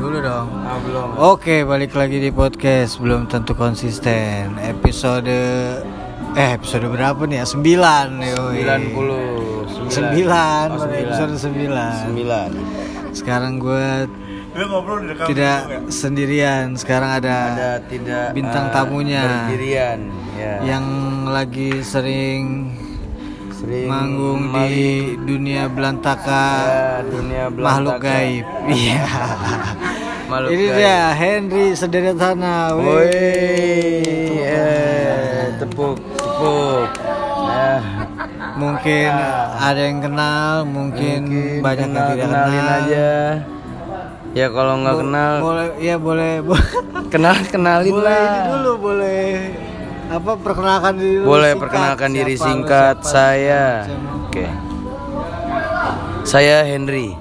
dulu dong. Ah, belum. Oke, balik lagi di podcast belum tentu konsisten. Episode eh episode berapa nih ya? 9 yoi. 90 Sembilan, Oh, pada episode 9 9 Sekarang gue tidak sendirian. Sekarang ada, Ada tidak Bintang eh, tamunya. Berdirian ya. yang lagi sering sering manggung di dunia belantaka ya, dunia makhluk belantaka. gaib. Iya. Makhluk Ini gaib. dia Henry Sederetana. Woi, eh, tepuk, tepuk. Nah, Mungkin ada yang kenal, mungkin, mungkin banyak yang kenal- tidak kenalin kenal. aja. Ya kalau nggak Bo- kenal, boleh ya boleh bo- kenal kenalin boleh ini lah. dulu boleh apa perkenalkan diri Boleh singkat. perkenalkan diri Siapa singkat siapa, saya. Oke. Saya Henry.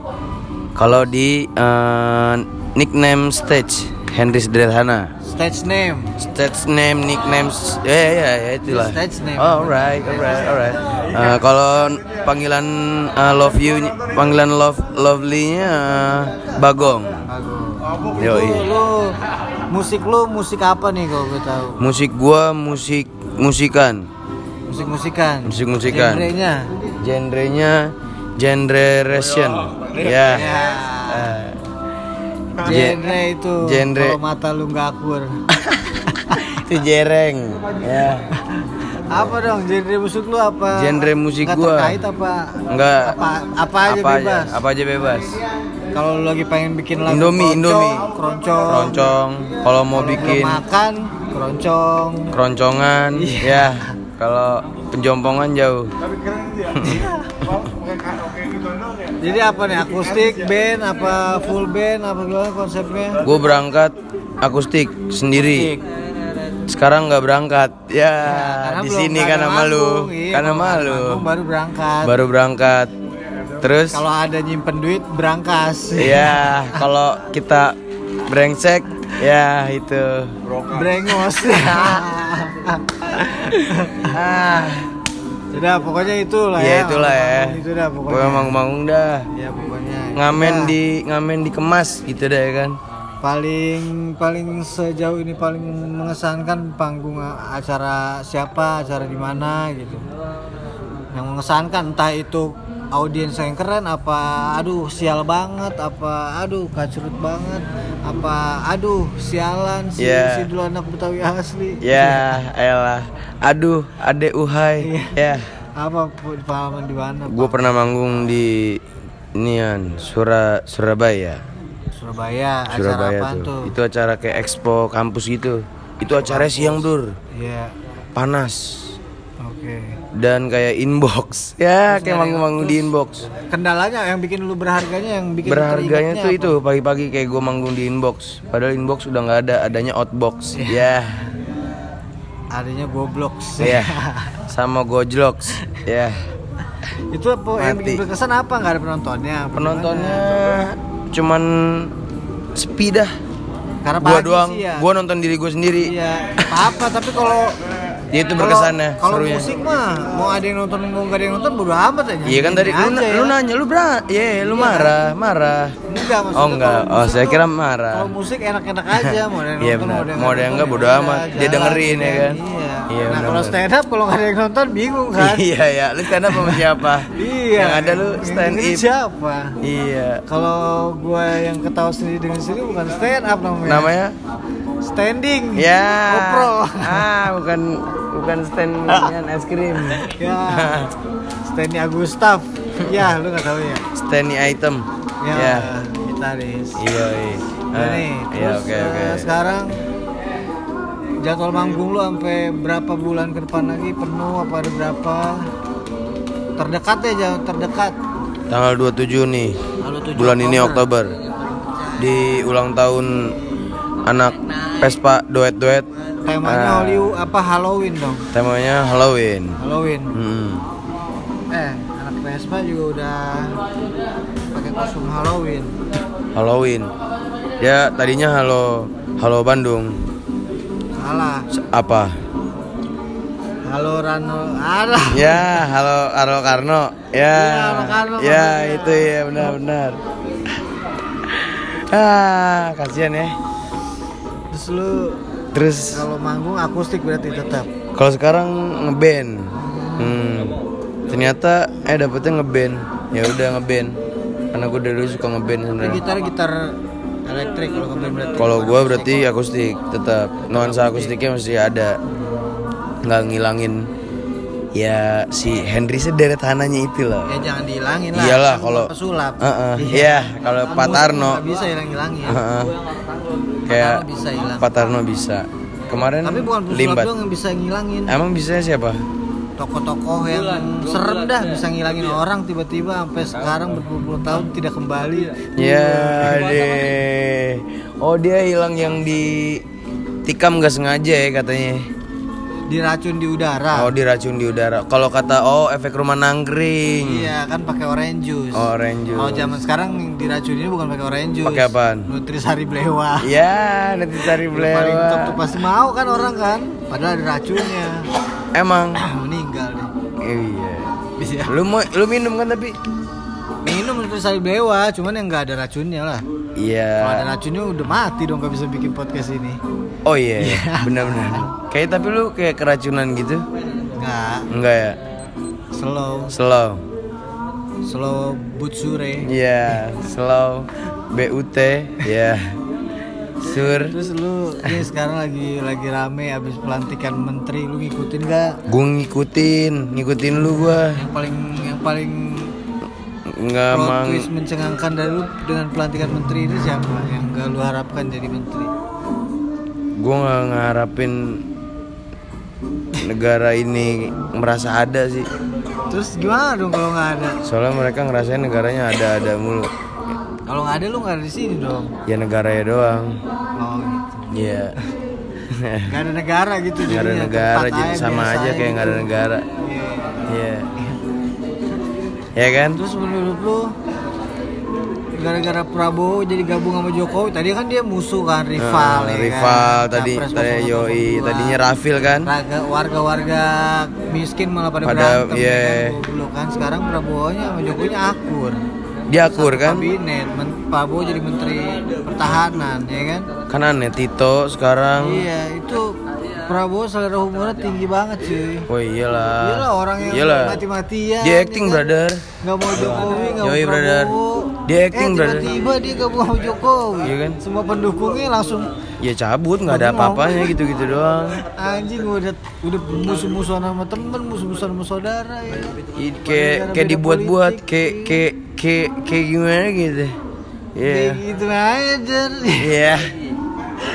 Kalau di eh, nickname stage Henry Sederhana. Stage name. Stage name, nicknames, ya ya ya itulah. Stage name. Alright, alright, alright. Eh, kalau panggilan eh, love you, panggilan love lovely-nya eh, Bagong. Yoi. Lu, lu musik lu musik apa nih kalau gue tahu? Musik gua musik musikan. Musik-musikan. Musik-musikan. Genrenya. Genrenya generation. Ya. Eh, Gen- Genre itu. genre. Kalau mata lu nggak akur. itu jereng. Ya. apa dong genre musik lu apa? Genre musik Nggak gua. terkait apa? Enggak. Apa apa aja bebas. apa aja bebas. Kalau lagi pengen bikin lagu Indomie, keroncong, Indomie. keroncong, Keroncong. Kalau mau Kalau bikin makan keroncong. keroncongan, Iya. ya. Kalau penjompongan jauh. Jadi apa nih akustik band apa full band apa gimana konsepnya? Gue berangkat akustik sendiri. Sekarang nggak berangkat. Ya, Karena di sini kan iya, Kan kalau sama ada lu. manggung Baru berangkat. Baru berangkat. Terus Kalau ada nyimpen duit berangkas. ya kalau kita brengsek ya itu. Brengos. Ah, Sudah pokoknya itulah ya. ya itulah ya. Itu dah Gue pokoknya. emang manggung dah. Ya pokoknya. Ngamen Udah. di ngamen dikemas gitu deh kan. paling paling sejauh ini paling mengesankan panggung acara siapa, acara di mana gitu. Yang mengesankan entah itu audiens yang keren apa aduh sial banget apa aduh kacrut banget apa aduh sialan si Yeah. si dulu anak Betawi asli Ya, elah. Aduh, adek uhai. Ya. apa pu- pengalaman di mana Gue pernah manggung di Nian, Sura Surabaya. Surabaya acara Surabaya apaan tuh. tuh Itu acara kayak expo kampus gitu. Itu acara siang, Bro. Iya Panas. Dan kayak inbox. Ya, kayak manggung-manggung di inbox. kendalanya yang bikin lu berharganya yang bikin Berharganya tuh apa? itu pagi-pagi kayak gue manggung di inbox. Padahal inbox udah nggak ada, adanya outbox. Ya, adanya goblok ya. Sama gojloks. Ya. itu apa yang Mati. bikin berkesan apa nggak ada penontonnya Penontonnya cuman sepi dah. karena Gua doang, sih ya gua nonton diri gue sendiri. iya apa tapi kalau Ya itu berkesannya, kalau musik mah mau ada yang nonton mau nggak ada yang nonton bodo amat aja Iya kan tadi lu, ya. lu nanya lu bra, ya lu marah, marah. enggak maksudnya Oh enggak, oh saya kira marah. kalau musik enak-enak aja mau ada yang Iya nonton Mau ada yang enggak nonton, bodo ya amat. Dia dengerin ya kan. iya, Iya, nah kalau stand up kalau nggak ada yang nonton bingung kan Iya ya, lu stand up sama siapa? iya Yang ada lu stand up. siapa Iya. Kalau gue yang ketawa sendiri dengan sendiri bukan stand up namanya. Namanya? Standing. Ya. Kopro. Ah, bukan bukan stand yang es krim. ya. Standing Agustaf. ya, lu nggak tahu ya. Stand item. Ya. Ya. Gitaris. Iya, iya. Nah, Ah, nih, Iya, terus oke eh, oke. sekarang jadwal manggung lu sampai berapa bulan ke depan lagi penuh apa ada berapa? Terdekat ya jauh terdekat. Tanggal 27 nih. Lalu 7 Bulan ini Oktober. Di ulang tahun anak Vespa duet-duet. Temanya. Hollywood apa Halloween dong? Temanya Halloween. Halloween. Hmm. Eh, anak Vespa juga udah pakai kostum Halloween. Halloween. Ya tadinya halo halo Bandung. Salah. Apa? Halo Rano. Alah. Ya, halo halo Karno. Ya. Iya, halo Karno, Ya, maksudnya. itu ya benar-benar. Ah, kasihan ya. Terus lu Terus kalau manggung akustik berarti tetap. kalau sekarang ngeband. Hmm. Ternyata eh dapetnya ngeband. Ya udah ngeband. Karena gue dari dulu suka ngeband sebenarnya. gitar gitar elektrik kalau ngeband berarti. Kalau gua berarti akustik tetap nuansa akustiknya masih ada. Nggak ngilangin ya si Henry sederet hananya itu lah. ya jangan dihilangin lah. Iyalah kalau pesulap. Heeh, Iya, kalau Pak Tarno bisa hilang-hilangin. heeh. Kayak bisa hilang. Pak Tarno bisa. Kemarin Tapi bukan limbat. doang yang bisa ngilangin. Emang bisa siapa? Tokoh-tokoh yang serem dah bisa ngilangin orang tiba-tiba sampai sekarang berpuluh-puluh tahun tidak kembali. Ya deh. Oh dia hilang yang di tikam nggak sengaja ya katanya. Diracun di udara. Oh diracun di udara. Kalau kata oh efek rumah nangkring. Iya kan pakai orange juice. Orange juice. Kalau zaman sekarang diracun ini bukan pakai orange juice. Pakai apaan? Nutrisari Blewa. Ya nanti cari Yang Paling top tuh pasti mau kan orang kan. Padahal ada racunnya. Emang. Meninggal deh. Iya. Bisa. Lu mau lu minum kan tapi? Minum Nutrisari Blewa, cuman yang nggak ada racunnya lah. Kalau ada Iya. racunnya udah mati dong gak bisa bikin podcast ini. Oh iya, benar-benar. Kayak tapi lu kayak keracunan gitu? Nggak, Enggak ya? slow, Slow. slow butsure. Iya, slow. BUT, ya. Sur. Terus lu ini sekarang lagi lagi rame abis pelantikan menteri, lu ngikutin gak? Gue ngikutin, ngikutin lu gua. Yang paling yang paling Enggak plot mang. mencengangkan dari lu dengan pelantikan menteri ini siapa? Yang gak lu harapkan jadi menteri? Gue nggak ngarapin negara ini merasa ada sih. Terus gimana dong kalau nggak ada? Soalnya mereka ngerasain negaranya ada-ada mulu. Kalau nggak ada lu nggak ada di sini dong. Ya negaranya doang. Oh gitu. Iya. Gak ada negara gitu Nggak ada negara jadi sama aja kayak nggak ada gitu. negara. Iya. Iya. Ya kan? Terus menurut lu gara-gara Prabowo jadi gabung sama Jokowi tadi kan dia musuh kan rival Nah, ya rival kan? tadi Capres tadi 002. yoi tadinya Rafil kan warga-warga miskin malah pada, Pada- berantem iya. ya kan dulu kan sekarang Prabowo nya sama Jokowi nya akur dia akur Satu kan kabinet Men- Prabowo jadi menteri pertahanan ya kan kan aneh Tito sekarang iya itu Prabowo selera humornya tinggi banget cuy. Oh iyalah. Iyalah orang yang Iyalah. mati-matian dia ya acting kan? brother. Nggak mau Jokowi nggak mau Yoi, brother. Prabowo. Dia acting, eh, brother. tiba-tiba dia gabung sama Jokowi. Iya kan? semua pendukungnya langsung ya cabut nggak ada apa-apanya gitu-gitu doang. Anjing udah udah musuh-musuhan sama temen musuh-musuhan sama saudara ya. Kayak kayak dibuat-buat kayak kayak kayak kayak gimana gitu. Iya. kayak gitu aja. Iya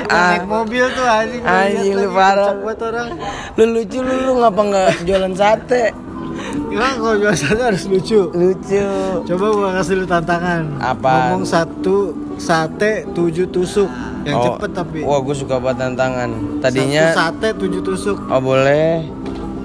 naik mobil tuh anjing Anjing, lu parah. kocak buat orang. Lu lucu lu lu ngapa nggak jualan sate? Gimana kalau biasanya harus lucu. Lucu. Coba gua kasih lu tantangan. Apaan? ngomong satu sate tujuh tusuk. Yang Oh, cepet tapi. Wah gue suka buat tantangan. Tadinya satu sate tujuh tusuk. Oh boleh.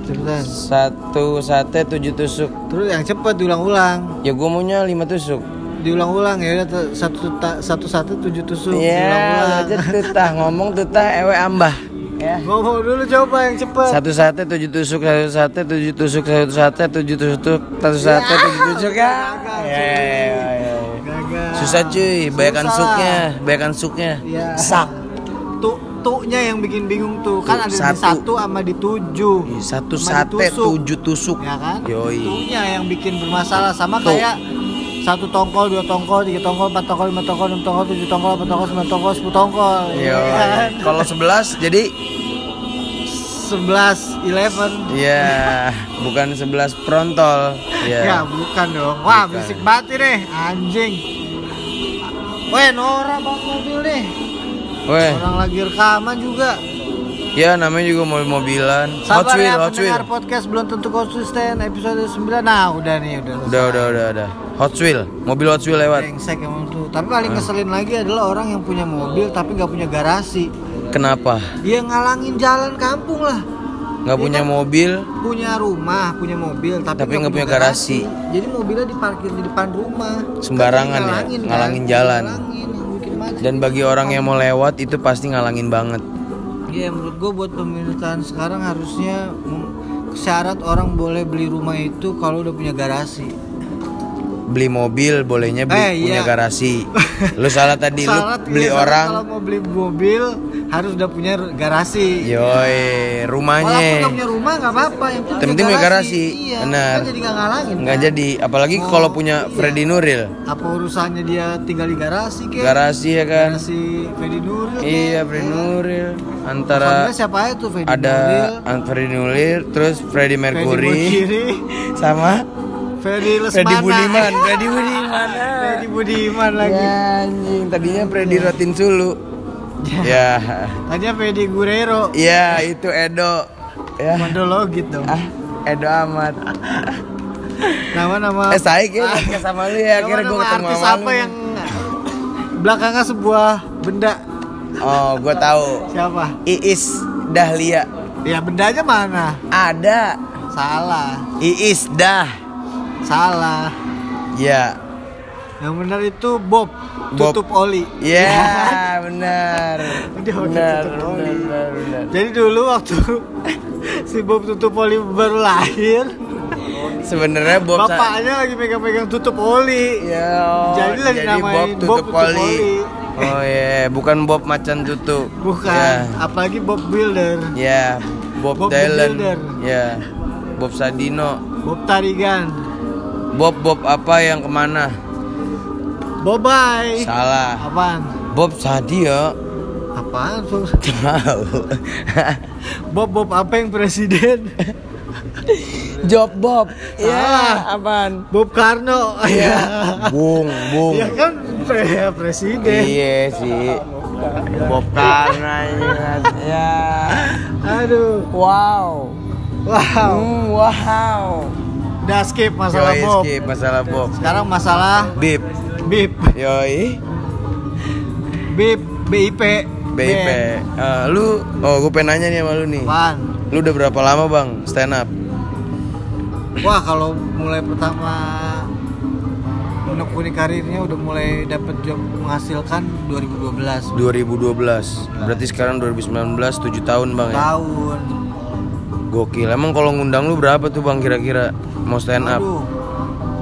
Cepetan. Satu sate tujuh tusuk. Terus yang cepet diulang-ulang. Ya gue maunya lima tusuk diulang-ulang ya satu ta- satu sate tujuh tusuk Iya, diulang-ulang aja tutah ngomong tutah ewe ambah. Ya. ngomong dulu coba yang cepet Satu sate tujuh tusuk, satu sate tujuh tusuk, satu sate tujuh tusuk, satu sate tujuh tusuk ya. Gagal, Ya, ya, ya. Susah cuy, banyakan Susah suknya, lah. banyakan suknya. Iya. Sak. tuh tuhnya yang bikin bingung tuh kan ada Tuh, di satu. satu sama di tujuh Ih, Satu Sama sate ditusuk. tujuh tusuk. ya kan Yoi. tuhnya yang bikin bermasalah sama Tuh. kayak satu tongkol, dua tongkol, tiga tongkol, empat tongkol, lima tongkol, enam tongkol, tujuh tongkol, delapan tongkol, sembilan tongkol, sepuluh tongkol. ya kan? Kalau sebelas jadi Sebelas, eleven. ya bukan sebelas prontol. Ya Ya. bukan dong. Wah Bukan. berisik banget deh, anjing. Weh Nora banget mobil nih. Weh, Orang lagi rekaman juga. Ya namanya juga mobil-mobilan. Hot Sabar Wheel, ya Hot Wheel. pendengar podcast belum tentu konsisten episode 9 Nah udah nih udah Udah, udah, udah, udah. Hot Wheel, mobil Hot Wheel lewat. Brengsek emang tuh Tapi paling ngeselin lagi adalah orang yang punya mobil tapi nggak punya garasi Kenapa? Dia ngalangin jalan kampung lah Nggak Iya punya kan? mobil? Punya rumah, punya mobil Tapi, Tapi nggak punya garasi. Jadi mobilnya diparkir di depan rumah Sembarangan Kan ya, ngalangin, ngalangin kan? jalan. Ngalangin. Dan bagi orang yang mau lewat itu pasti ngalangin banget. Iya menurut gue buat pemerintahan sekarang harusnya syarat orang boleh beli rumah itu kalau udah punya garasi beli mobil bolehnya beli Eh, punya iya. garasi. Lu salah tadi lu Syarat- beli iya, orang. kalau mau beli mobil harus udah punya garasi Yoi, rumahnya. nggak punya rumah nggak apa-apa yang penting, penting punya garasi. Iya, Benar. kan jadi nggak ngalangin Nggak kan? jadi, apalagi Oh, kalau punya iya. Freddy Nuril. apa urusannya dia tinggal di garasi kek Garasi ya kan. garasi Fedi Nuril. Iya, Freddy Nuril. Personilnya Antara siapa aja tuh Fedi ada Nuril Freddy Nuril, terus Fedi Mercury Mercury sama Fedi Lesmana Freddy Budiman, Freddy Budiman. Fedi Budiman lagi Ya anjing, tadinya Freddy Rotin Sulu. Ya. Tadinya Fedi Guerrero Ya, itu Edo. Ya. Monologit dong Ah, Edo amat. Nama-nama Eh, saya kira podcast sama lu ya, akhirnya gue ketemu artis sama apa lu. yang belakangnya sebuah benda Oh, gue tahu. siapa? Iis Dahlia. Ya bendanya mana? Ada. Salah, Iis Dah. Salah. Ya. Yang benar itu Bob, Bob. tutup oli. Ya, benar. Dia pakai Benar, tutup oli. benar, benar, benar. Jadi dulu waktu si Bob tutup oli baru lahir, Sebenarnya Bob bapaknya lagi megang-megang tutup oli. Ya, Jadi lah dinamain Bob tutup oli. Oh iya, bukan Bob macan tutup. Bukan, Ya, apalagi Bob Builder, ya. Bob, Bob Dylan. Ya. Bob Sadino. Bob Tarigan, Bob Bob apa yang ke mana? Bobay. Salah. Apaan? Bob Sadio. Apaan? Tahu. Bob Bob apa yang presiden? Job Bob. Ya, Salah. apaan? Bob Karno. Iya. Bung, Bung. Ya kan pre- presiden. Iya sih. Bob Karna ya. Aduh. Wow. Wow. Hmm, wow. Udah skip masalah Yoi, Bob. skip masalah Bob. Sekarang masalah Bip. BIP. Yoi. BIP BIP. BIP. Eh, lu oh gue pengen nanya nih sama lu nih. Apaan? Lu udah berapa lama, Bang, stand up? Wah, kalau mulai pertama menekuni karirnya udah mulai dapat job menghasilkan 2012 2012. Berarti sekarang 2019 7 tahun, Bang ya. tahun. Gokil. Emang kalau ngundang lu berapa tuh, Bang, kira-kira mau stand up? Aduh.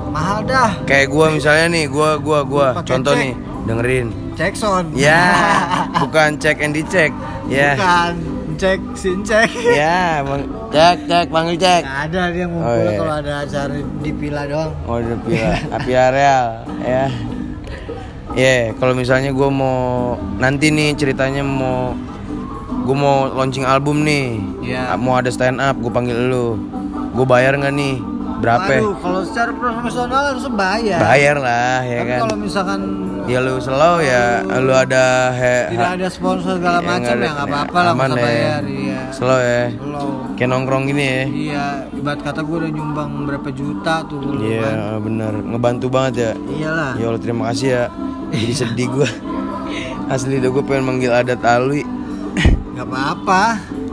Mahal dah. Kayak gua misalnya nih, gua gua gua Pakai contoh cek. nih, dengerin. Jackson. Ya, bukan cek and dicek. Ya. Bukan. Cek sin cek. Ya, bang, cek cek panggil cek. Nggak ada dia ngumpul Oh, iya. kalau ada acara di villa doang. Oh, udah pila, api areal, ya. Ya, kalau misalnya gue mau nanti nih ceritanya mau gue mau launching album nih, Iya. mau ada stand up, gue panggil lu, gue bayar nggak nih? Berapa? Aduh, kalau secara profesional harus bayar. Bayar lah, ya Tapi kan. kalau misalkan Ya lu slow ya, lu ada he, tidak ada sponsor segala Ya, macam ya nggak apa-apa lah aman nggak ya. bayar. Iya. slow ya, Slow. kayak nongkrong gini ya. Iya, ibarat kata gue udah nyumbang berapa juta tuh Iya kan. bener, ngebantu banget ya. Iyalah. Ya Allah terima kasih ya. Jadi sedih gue. Asli dah gue pengen manggil adat alwi, Gak apa-apa.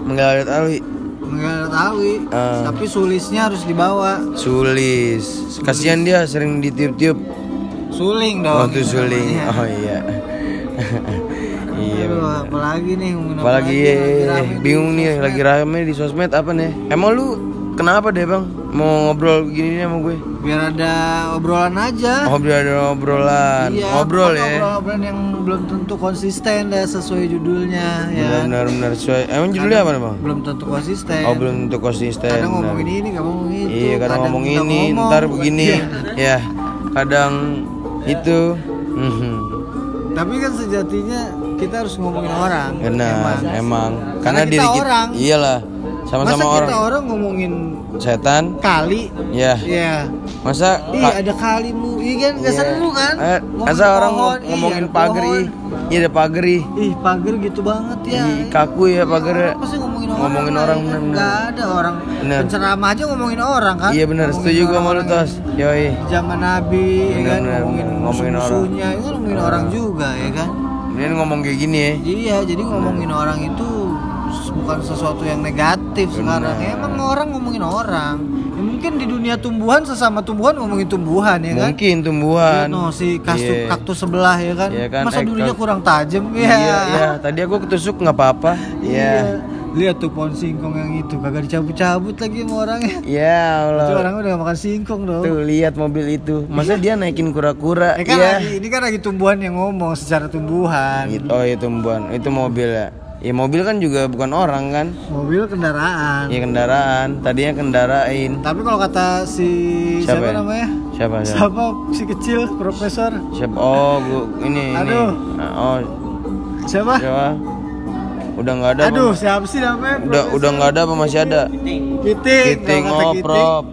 manggil adat alwi. Enggak tahu. Ah. Tapi sulisnya harus dibawa. Sulis. Kasihan dia sering ditiup-tiup. Suling dong. Waktu suling. namanya. Oh iya. iya. Aduh, apalagi nih Apalagi lagi, ya, lagi rame di bingung nih lagi rame di sosmed apa nih? Emang lu kenapa deh bang? Mau ngobrol gini nih sama gue? biar ada obrolan aja. Ngobrol ada obrolan, Iya, ngobrol ya. Obrolan yang belum tentu konsisten dah sesuai judulnya ya. kan? Benar benar sesuai. Emang judulnya apa nih bang? Belum tentu konsisten. Oh belum tentu konsisten. Kadang ngomongin ini, kadang ngomongin itu. Iya kadang ngomong ini, ngomong. ntar begini, Iya. ya kadang itu. Mhm. Tapi kan sejatinya kita harus ngomongin orang. Benar, emang. Karena Karena, kita diri kita, orang. iyalah, Masa sama-sama orang. kita orang ngomongin Setan, kali, ya. ya. Masa Ih ka- ada kalimu, iya kan gak iya. seru kan? Eh, masa orang pohon, ngomongin iya, ih, iya ada pagar ih. Pagar gitu banget ya. Ih, kaku ya pagar ya. Apa sih ngomongin orang? Ngomongin orang, ya kan? bener-bener. Nggak ada orang. Bener. Penceramah aja ngomongin orang kan? Iya benar, setuju gua sama lu orang-orang tos. Yoi. Zaman Nabi, ya kan? Bener-bener, Ngomongin ngomongin orang. itu kan ngomongin orang juga, ya kan? Ini ngomong kayak gini ya. Iya, jadi ngomongin orang itu bukan sesuatu yang negatif sekarang. Ya, emang orang ngomongin orang. Ya, mungkin di dunia tumbuhan sesama tumbuhan ngomongin tumbuhan ya kan? Mungkin Iya, tumbuhan. no, si kaktus, Iya. kaktus sebelah ya kan? Iya kan, Masa eh, dulunya kurang tajam? Iya, iya. Tadi aku ketusuk nggak apa-apa. Iya. lihat tuh pohon singkong yang itu kagak dicabut-cabut lagi sama orangnya Ya itu Allah. orangnya udah gak makan singkong dong Tuh lihat mobil itu. Masa dia naikin kura-kura? Eh, kan Iya. lagi, ini kan lagi tumbuhan yang ngomong secara tumbuhan. Oh itu tumbuhan, itu mobil ya. Ya mobil kan juga bukan orang kan? mobil kendaraan Ya kendaraan. Tadinya kendarain. tapi kalau kata si siapa, Siapa ya? namanya Siapa? Siapa? siapa si kecil profesor Siapa? Oh, gua, ini Aduh. ini. Oh, siapa siapa? Udah nggak ada. aduh apa? siapa sih namanya Udah udah nggak ada apa masih ada? Kiting Kiting kalau kata oh, Kiting prop.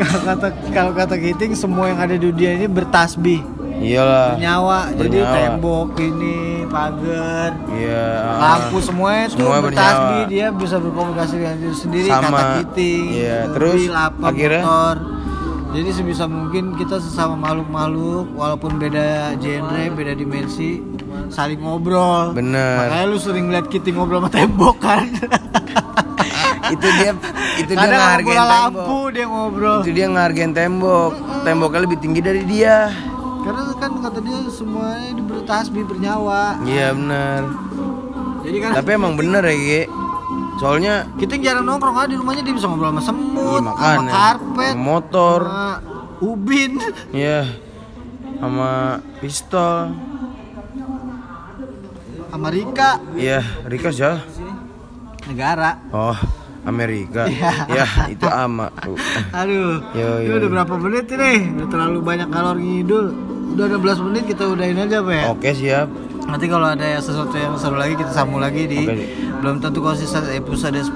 kalau kata kalau kata Kiting semua yang ada di dunia ini bertasbih Iyalah. bernyawa jadi Bernyawa. tembok ini pagar Iya. lampu semuanya itu Semua bertasbih dia bisa berkomunikasi dengan diri sendiri Sama. kata Kiting Iya, terus apa akhirnya? motor jadi sebisa mungkin kita sesama makhluk-makhluk walaupun beda genre beda dimensi saling ngobrol Bener. makanya lu sering lihat Kiting ngobrol sama tembok kan itu dia itu dia kadang sama ngehargain tembok. lampu dia ngobrol Itu dia ngehargain tembok. Temboknya lebih tinggi dari dia. Karena kan kata dia semuanya di bertasbih bernyawa Iya bener. jadi kan Tapi emang bener ya Gi. Soalnya kita jarang nongkrong aja di rumahnya dia bisa ngobrol sama semut, Iya, sama makanya. karpet, Sama motor. sama ubin. Iya. Sama pistol. sama Rika Iya, Rika siapa? negara. Oh, Amerika. Ya, itu ama. Aduh, Yo, ini udah berapa menit ini? Udah terlalu banyak kalor ngidul. Udah 16 menit kita udahin aja, Pak ya. Oke, siap. Nanti kalau ada sesuatu yang seru lagi kita sambung lagi di Oke. belum tentu konsisten episode 10.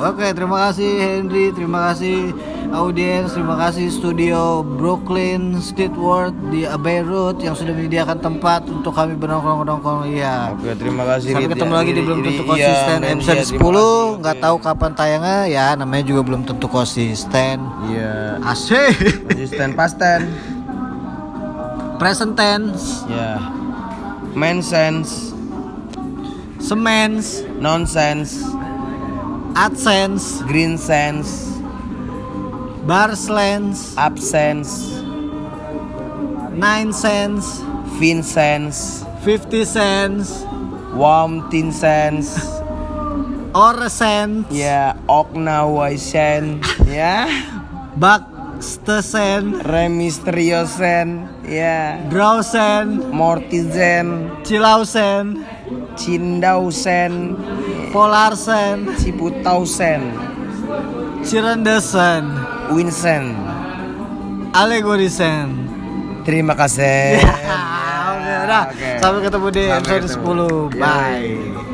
Oke, terima kasih Henry, terima kasih audiens, terima kasih studio Brooklyn Streetward di Beirut yang sudah menyediakan tempat untuk kami bernongkrong-nongkrong. Iya. Oke, terima kasih. Sampai ketemu ya. lagi di belum tentu iya, konsisten men, episode iya, 10. terima kasih. Nggak tahu kapan tayangnya ya, namanya juga belum tentu konsisten. Iya. Asik. Konsisten pasten. Present tense, Ya. Man sense, semens, nonsense, adsense, green sense, barslens, absence, nine cents, Vincense, 50 cents, warm tin sense, or cent, ya Oknawaisen, ya Baxtesen, Remisteriosen, ya Drausen, Mortizen, Cilausen, Cindausen, Polarsen, Ciputausen, Cirendesen, Vincent. Allegorisen. Terima kasih. Oke, udah. Oke. Sampai ketemu di episode ketemu. 10. Yoi. Bye.